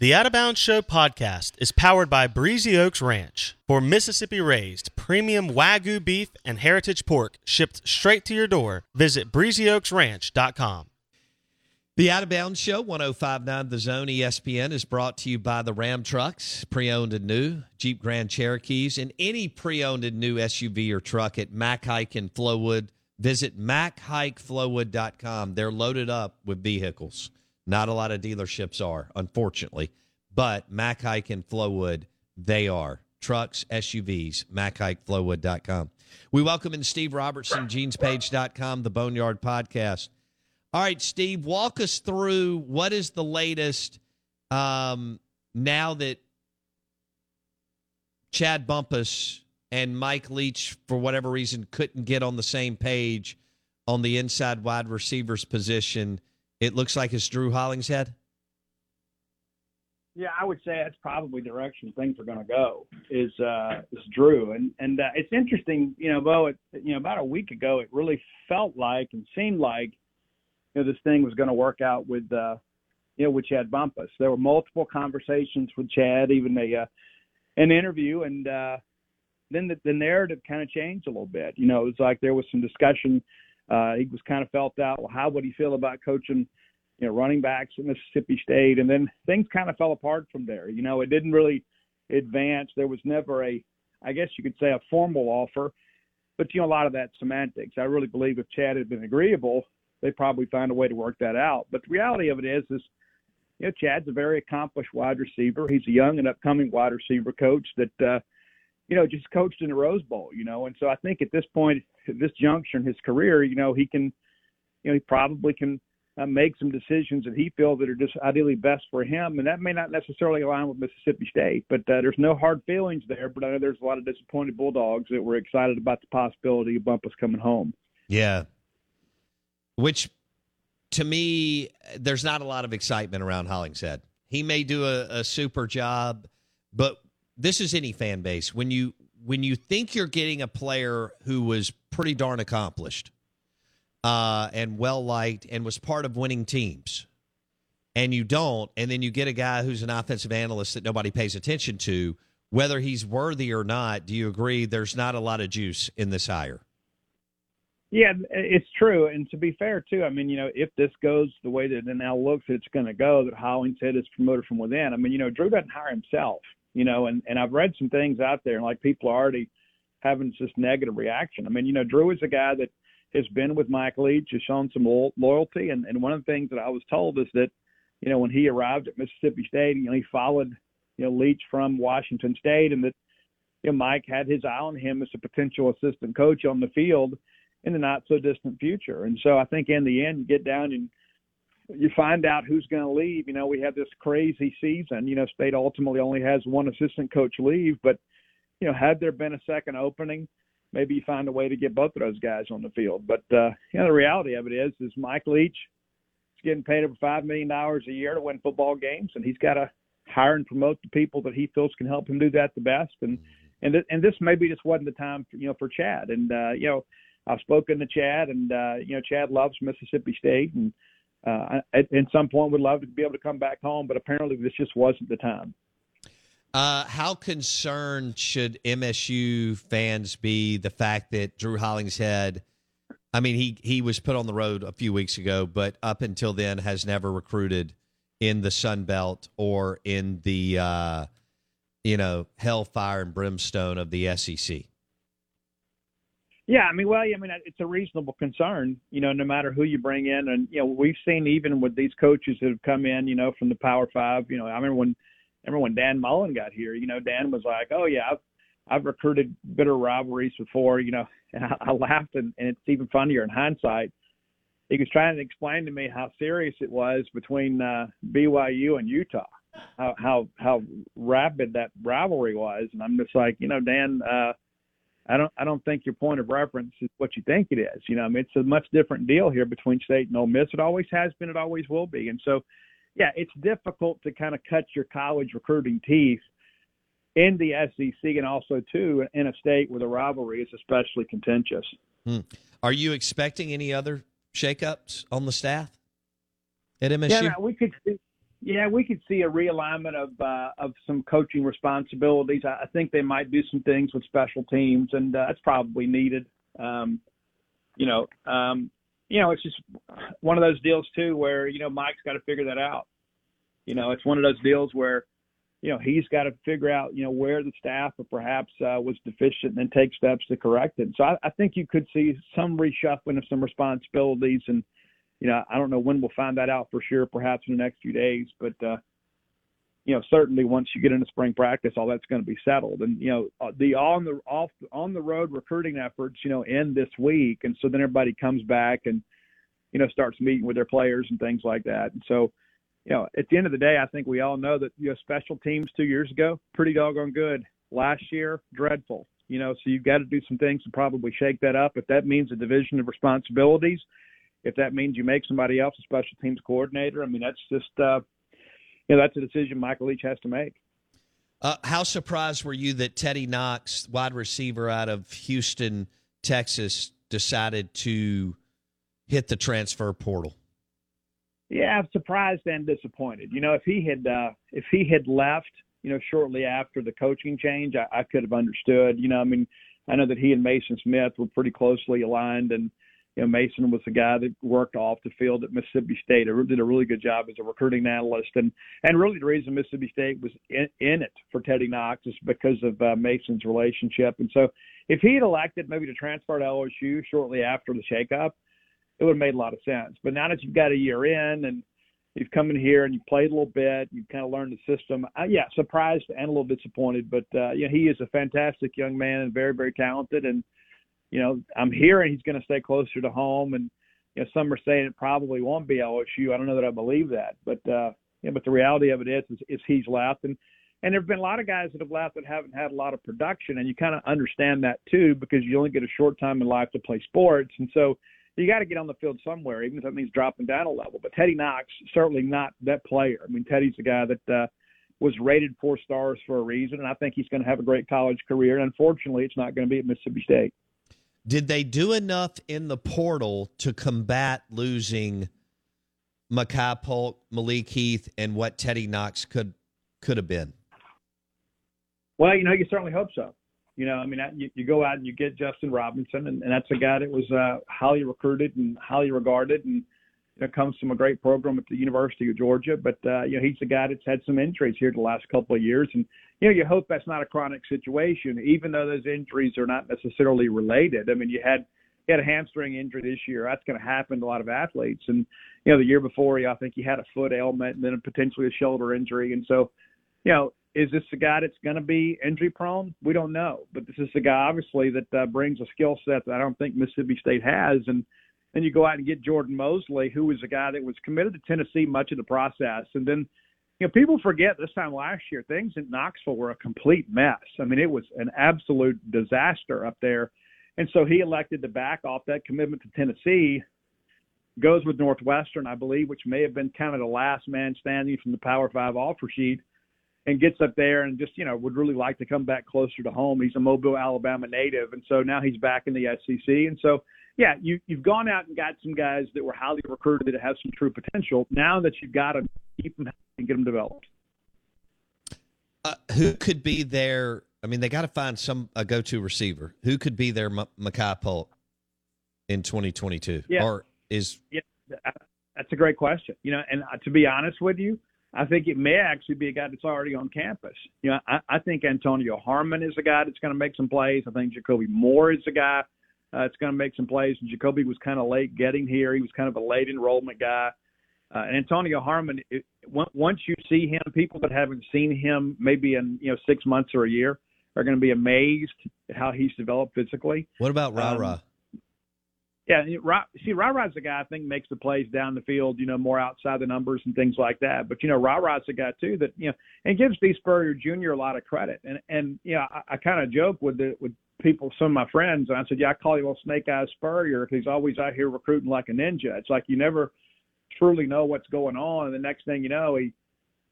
The Out of Bounds Show podcast is powered by Breezy Oaks Ranch. For Mississippi raised premium Wagyu beef and heritage pork shipped straight to your door, visit breezyoaksranch.com. The Out of Bounds Show, 1059 The Zone ESPN, is brought to you by the Ram Trucks, pre owned and new, Jeep Grand Cherokees, and any pre owned and new SUV or truck at Mac Haik in Flowood. Visit MacHaikFlowood.com. They're loaded up with vehicles. Not a lot of dealerships are, unfortunately, but Mac Haik and Flowood, they are. Trucks, SUVs, MacHaikFlowood.com. We welcome in Steve Robertson, GenesPage.com, the Boneyard Podcast. All right, Steve, walk us through what is the latest um, now that Chad Bumphis and Mike Leach, for whatever reason, couldn't get on the same page on the inside wide receivers position. It looks like it's Drew Hollingshead. Yeah, I would say that's probably the direction things are going to go. Is uh, is Drew, and and uh, it's interesting, you know, Bo. It, you know, about a week ago, it really felt like and seemed like, you know, this thing was going to work out with, uh, you know, with Chad Bumphis. There were multiple conversations with Chad, even a uh, an interview, and uh, then the, the narrative kind of changed a little bit. You know, it was like there was some discussion. Uh, he was kind of felt out. Well, how would he feel about coaching, you know, running backs at Mississippi State? And then things kind of fell apart from there. You know, it didn't really advance. There was never a, I guess you could say, a formal offer. But you know, a lot of that semantics. I really believe if Chad had been agreeable, they probably find a way to work that out. But the reality of it is, is you know, Chad's a very accomplished wide receiver. He's a young and upcoming wide receiver coach that. uh you know, just coached in the Rose Bowl, you know, and so I think at this point, at this juncture in his career, you know, he can, you know, he probably can uh, make some decisions that he feels that are just ideally best for him, and that may not necessarily align with Mississippi State, but uh, there's no hard feelings there. But I know there's a lot of disappointed Bulldogs that were excited about the possibility of Bumphis coming home. Yeah, which to me, there's not a lot of excitement around Hollingshead. He may do a, a super job, but this is any fan base when you when you think you're getting a player who was pretty darn accomplished uh, and well liked and was part of winning teams, and you don't, and then you get a guy who's an offensive analyst that nobody pays attention to, whether he's worthy or not. Do you agree? There's not a lot of juice in this hire. Yeah, it's true. And to be fair, too, I mean, you know, if this goes the way that it now looks it's going to go, that Hollingshead is promoted from within. I mean, you know, Drew doesn't hire himself you know, and, and I've read some things out there and like people are already having this negative reaction. I mean, you know, Drew is a guy that has been with Mike Leach, has shown some lo- loyalty. And, and one of the things that I was told is that, you know, when he arrived at Mississippi State, you know, he followed, you know, Leach from Washington State and that, you know, Mike had his eye on him as a potential assistant coach on the field in the not so distant future. And so I think in the end, you get down and you find out who's going to leave. You know, we had this crazy season. You know, State ultimately only has one assistant coach leave, but you know, had there been a second opening, maybe you find a way to get both of those guys on the field. But uh, you know, the reality of it is, is Mike Leach is getting paid over five million dollars a year to win football games, and he's got to hire and promote the people that he feels can help him do that the best. And and th- and this maybe just wasn't the time, for, you know, for Chad. And uh, you know, I've spoken to Chad, and uh, you know, Chad loves Mississippi State, and uh, at, at some point would love to be able to come back home, but apparently this just wasn't the time. Uh, how concerned should MSU fans be the fact that Drew Hollingshead? I mean, he he was put on the road a few weeks ago, but up until then has never recruited in the Sun Belt or in the uh, you know hellfire and brimstone of the SEC. Yeah, I mean, well, I mean, it's a reasonable concern, you know, no matter who you bring in, and you know, we've seen even with these coaches that have come in, you know, from the Power Five. You know, I remember when, I remember when Dan Mullen got here. You know, Dan was like, "Oh yeah, I've I've recruited bitter rivalries before," you know, and I, I laughed, and, and it's even funnier in hindsight. He was trying to explain to me how serious it was between uh, BYU and Utah, how how how rapid that rivalry was, and I'm just like, you know, Dan. uh I don't I don't think your point of reference is what you think it is. You know, I mean it's a much different deal here between state and Ole Miss. It always has been, it always will be. And so yeah, it's difficult to kind of cut your college recruiting teeth in the SEC and also too in a state where the rivalry is especially contentious. Hmm. Are you expecting any other shakeups on the staff at MSU? Yeah, we could see yeah, we could see a realignment of uh, of some coaching responsibilities. I, I think they might do some things with special teams, and uh, that's probably needed. Um, you know, um, you know, it's just one of those deals too, where you know Mike's got to figure that out. You know, it's one of those deals where you know he's got to figure out you know where the staff or perhaps uh, was deficient and then take steps to correct it. So I, I think you could see some reshuffling of some responsibilities and you know, I don't know when we'll find that out for sure, perhaps in the next few days, but, uh, you know, certainly once you get into spring practice, all that's going to be settled. And, you know, uh, the on the off on the road recruiting efforts, you know, end this week. And so then everybody comes back and, you know, starts meeting with their players and things like that. And so, you know, at the end of the day, I think we all know that, you know, special teams two years ago, pretty doggone good. Last year, dreadful. You know, so you've got to do some things to probably shake that up. If that means a division of responsibilities, if that means you make somebody else a special teams coordinator, I mean that's just uh, you know that's a decision Michael Leach has to make. Uh, how surprised were you that Teddy Knox, wide receiver out of Houston, Texas, decided to hit the transfer portal? Yeah, I'm surprised and disappointed. You know, if he had uh, if he had left, you know, shortly after the coaching change, I, I could have understood. You know, I mean, I know that he and Mason Smith were pretty closely aligned, and you know, Mason was the guy that worked off the field at Mississippi State. He did a really good job as a recruiting analyst, and and really the reason Mississippi State was in, in it for Teddy Knox is because of uh, Mason's relationship. And so, if he had elected maybe to transfer to LSU shortly after the shakeup, it would have made a lot of sense. But now that you've got a year in and you've come in here and you've played a little bit, you've kind of learned the system. Uh, yeah, surprised and a little disappointed, but uh, yeah, he is a fantastic young man and very very talented and you know, I'm hearing he's going to stay closer to home, and you know, some are saying it probably won't be LSU. I don't know that I believe that, but uh, yeah, but the reality of it is, is, is he's left, and and there've been a lot of guys that have left that haven't had a lot of production, and you kind of understand that too because you only get a short time in life to play sports, and so you got to get on the field somewhere, even if that means dropping down a level. But Teddy Knox certainly not that player. I mean, Teddy's a guy that uh, was rated four stars for a reason, and I think he's going to have a great college career. And unfortunately, it's not going to be at Mississippi State. Did they do enough in the portal to combat losing Makai Polk, Malik Heath, and what Teddy Knox could could have been? Well, you know, you certainly hope so. You know, I mean, you, you go out and you get Justin Robinson, and, and that's a guy that was uh, highly recruited and highly regarded, and you know, comes from a great program at the University of Georgia. But uh, you know, he's a guy that's had some injuries here the last couple of years, and you know, you hope that's not a chronic situation, even though those injuries are not necessarily related. I mean, you had you had a hamstring injury this year. That's going to happen to a lot of athletes. And you know, the year before, I think he had a foot ailment and then potentially a shoulder injury. And so, you know, is this the guy that's going to be injury prone? We don't know. But this is the guy obviously that uh, brings a skill set that I don't think Mississippi State has. And then you go out and get Jordan Mosley, who was a guy that was committed to Tennessee much of the process, and then you know, people forget this time last year, things in Knoxville were a complete mess. I mean, it was an absolute disaster up there. And so he elected to back off that commitment to Tennessee goes with Northwestern, I believe, which may have been kind of the last man standing from the Power Five offer sheet, and gets up there and just you know would really like to come back closer to home. He's a Mobile, Alabama native, and so now he's back in the SEC, and so yeah, you you've gone out and got some guys that were highly recruited that have some true potential. Now that you've got to keep them and get them developed. Uh, who could be there? I mean, they got to find some a go-to receiver. Who could be their M- Makai Polk in 2022? Yeah. Or is yeah, that's a great question. You know, and uh, to be honest with you, I think it may actually be a guy that's already on campus. You know, I, I think Antonio Harmon is a guy that's going to make some plays. I think Jacoby Moore is a guy uh, that's going to make some plays. And Jacoby was kind of late getting here. He was kind of a late enrollment guy. Uh, and Antonio Harmon, it, once you see him, people that haven't seen him maybe in you know six months or a year are going to be amazed at how he's developed physically. What about Ra Ra? Um, yeah, see, Ra Ra's the guy I think makes the plays down the field, you know, more outside the numbers and things like that. But you know, Ra Ra's the guy too that you know, and gives Steve Spurrier Jr. a lot of credit. And and you know, I, I kind of joke with the with people, some of my friends, and I said, yeah, I call him a Snake Eyes Spurrier because he's always out here recruiting like a ninja. It's like you never truly know what's going on, and the next thing you know, he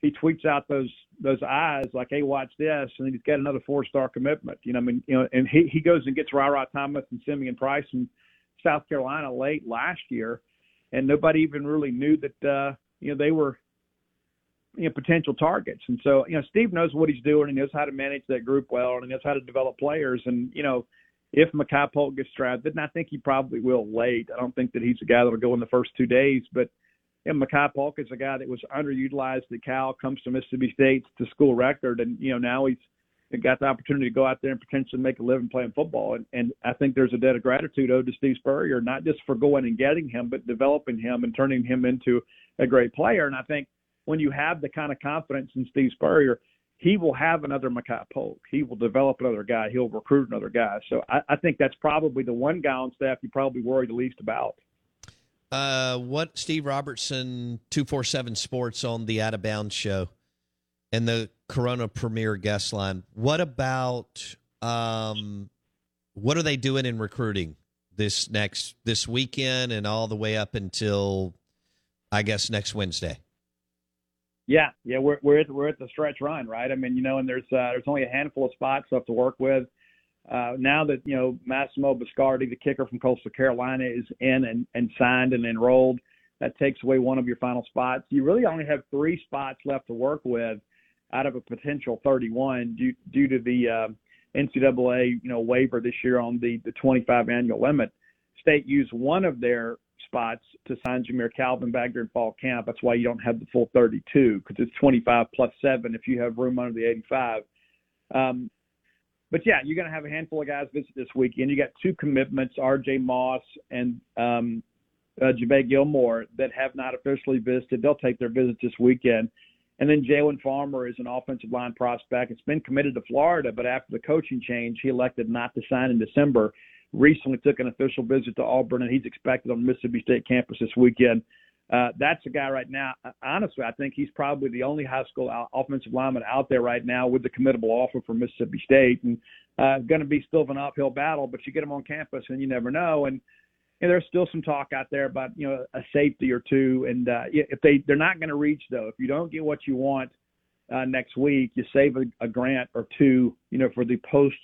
he tweets out those those eyes like, "Hey, watch this," and he's got another four star commitment. You know, I mean, you know, and he he goes and gets Ra Ra Thomas and Simeon Price from South Carolina late last year, and nobody even really knew that uh, you know they were you know potential targets. And so you know, Steve knows what he's doing. He knows how to manage that group well, and he knows how to develop players. And you know, if Makai Polk gets drafted, and I think he probably will late. I don't think that he's a guy that'll go in the first two days, but and Makai Polk is a guy that was underutilized at Cal, comes to Mississippi State to school record, and you know now he's got the opportunity to go out there and potentially make a living playing football. And, and I think there's a debt of gratitude owed to Steve Spurrier, not just for going and getting him, but developing him and turning him into a great player. And I think when you have the kind of confidence in Steve Spurrier, he will have another Makai Polk. He will develop another guy. He'll recruit another guy. So I, I think that's probably the one guy on staff you probably worry the least about. Uh, what Steve Robertson, two four seven Sports on the Out of Bounds show, and the Corona Premier guest line. What about um, what are they doing in recruiting this next this weekend and all the way up until I guess next Wednesday? Yeah, yeah, we're we're at we're at the stretch run, right? I mean, you know, and there's uh, there's only a handful of spots left to work with. Uh, now that you know Massimo Biscardi, the kicker from Coastal Carolina, is in and, and signed and enrolled, that takes away one of your final spots. You really only have three spots left to work with out of a potential 31 due due to the uh, NCAA you know waiver this year on the the 25 annual limit. State used one of their spots to sign Jamire Calvin back during fall camp. That's why you don't have the full 32 because it's 25 plus seven if you have room under the 85. Um, but yeah, you're going to have a handful of guys visit this weekend. You got two commitments, R.J. Moss and um, uh, Gilmore, that have not officially visited. They'll take their visit this weekend. And then Jalen Farmer is an offensive line prospect. It's been committed to Florida, but after the coaching change, he elected not to sign in December. Recently took an official visit to Auburn, and he's expected on Mississippi State campus this weekend. Uh, that's a guy right now. Honestly, I think he's probably the only high school offensive lineman out there right now with the committable offer from Mississippi State, and uh, going to be still an uphill battle. But you get him on campus, and you never know. And, and there's still some talk out there about you know a safety or two. And uh, if they they're not going to reach though, if you don't get what you want uh, next week, you save a, a grant or two, you know, for the post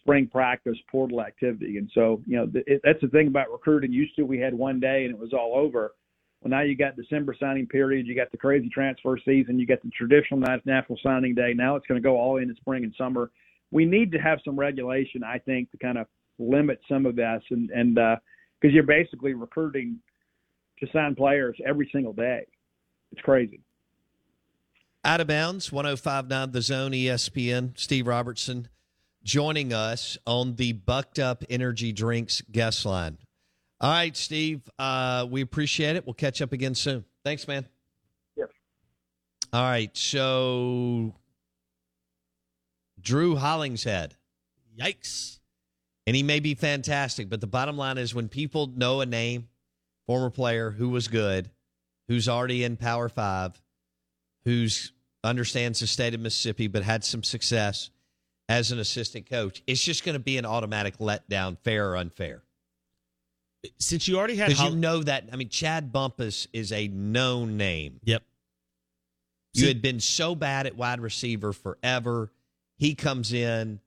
spring practice portal activity. And so, you know, it, that's the thing about recruiting. Used to we had one day and it was all over. Well, now you got December signing period, you got the crazy transfer season, you got the traditional national signing day. Now it's going to go all in spring and summer. We need to have some regulation, I think, to kind of limit some of this, and and because uh, you're basically recruiting to sign players every single day. It's crazy. Out of bounds, 1059 The Zone ESPN. Steve Robertson joining us on the Bucked Up Energy Drinks guest line. All right, Steve. Uh, we appreciate it. We'll catch up again soon. Thanks, man. Yep. All right. So, Drew Hollingshead. Yikes. And he may be fantastic, but the bottom line is when people know a name, former player who was good, who's already in Power Five, who's understands the state of Mississippi, but had some success as an assistant coach, it's just going to be an automatic letdown, fair or unfair. Since you already had because Hol- you know that. I mean, Chad Bumphis is a known name. Yep. You See- had been so bad at wide receiver forever. He comes in.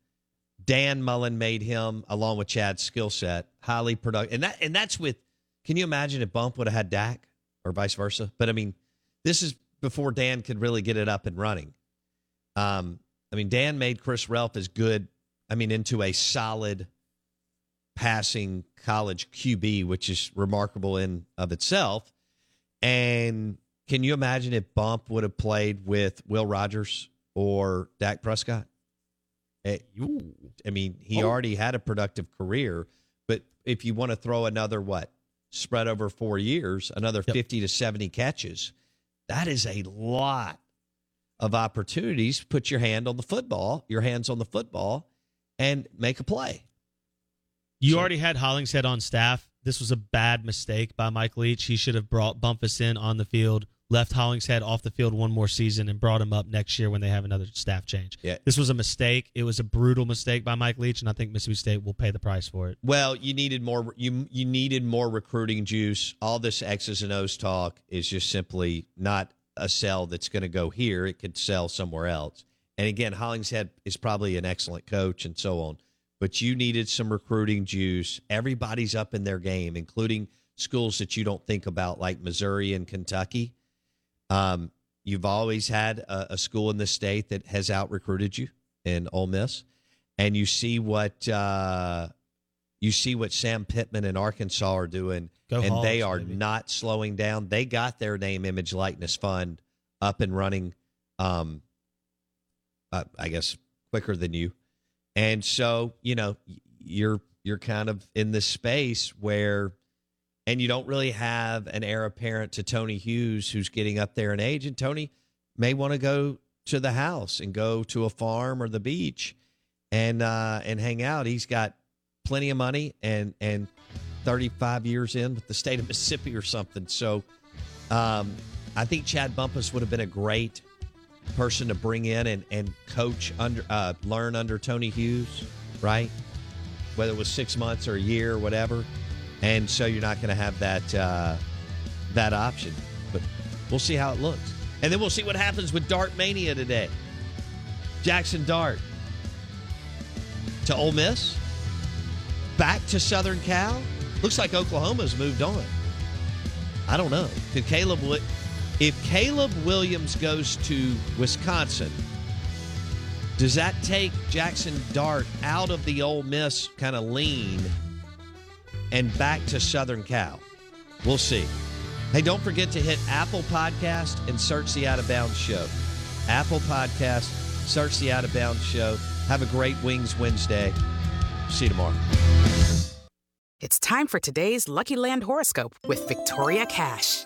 Dan Mullen made him, along with Chad's skill set, highly productive. And that and that's with. Can you imagine if Bump would have had Dak or vice versa? But I mean, this is before Dan could really get it up and running. Um, I mean, Dan made Chris Relf as good. I mean, into a solid passing college QB, which is remarkable in of itself. And can you imagine if Bump would have played with Will Rogers or Dak Prescott? Eh, I mean, he Oh. already had a productive career, but if you want to throw another what spread over four years, another Yep. fifty to seventy catches, that is a lot of opportunities. Put your hand on the football, your hands on the football, and make a play. You So- already had Hollingshead on staff. This was a bad mistake by Mike Leach. He should have brought Bumphis in on the field, left Hollingshead off the field one more season, and brought him up next year when they have another staff change. Yeah. This was a mistake. It was a brutal mistake by Mike Leach, and I think Mississippi State will pay the price for it. Well, you needed more. You you needed more recruiting juice. All this X's and O's talk is just simply not a sell that's going to go here. It could sell somewhere else. And again, Hollingshead is probably an excellent coach and so on. But you needed some recruiting juice. Everybody's up in their game, including schools that you don't think about, like Missouri and Kentucky. Um, you've always had a, a school in the state that has out recruited you in Ole Miss, and you see what uh, you see what Sam Pittman and Arkansas are doing, Go and they are baby. not slowing down. They got their name, image, likeness fund up and running. Um, uh, I guess quicker than you, and so you know you're you're kind of in this space where, and you don't really have an heir apparent to Tony Hughes, who's getting up there in age, and Tony may want to go to the house and go to a farm or the beach and uh, and hang out. He's got plenty of money and and 35 years in with the state of Mississippi or something. So um, I think Chad Bumphis would have been a great person to bring in and and coach under uh, learn under Tony Hughes, right? Whether it was six months or a year or whatever. And so you're not going to have that uh, that option, but we'll see how it looks, and then we'll see what happens with Dart Mania today. Jackson Dart to Ole Miss, back to Southern Cal. Looks like Oklahoma's moved on. I don't know. Could Caleb, if Caleb Williams goes to Wisconsin, does that take Jackson Dart out of the Ole Miss kind of lean and back to Southern Cal? We'll see. Hey, don't forget to hit Apple Podcast and search the Out of Bounds Show. Apple Podcast, search the Out of Bounds Show. Have a great Wings Wednesday. See you tomorrow. It's time for today's Lucky Land horoscope with Victoria Cash.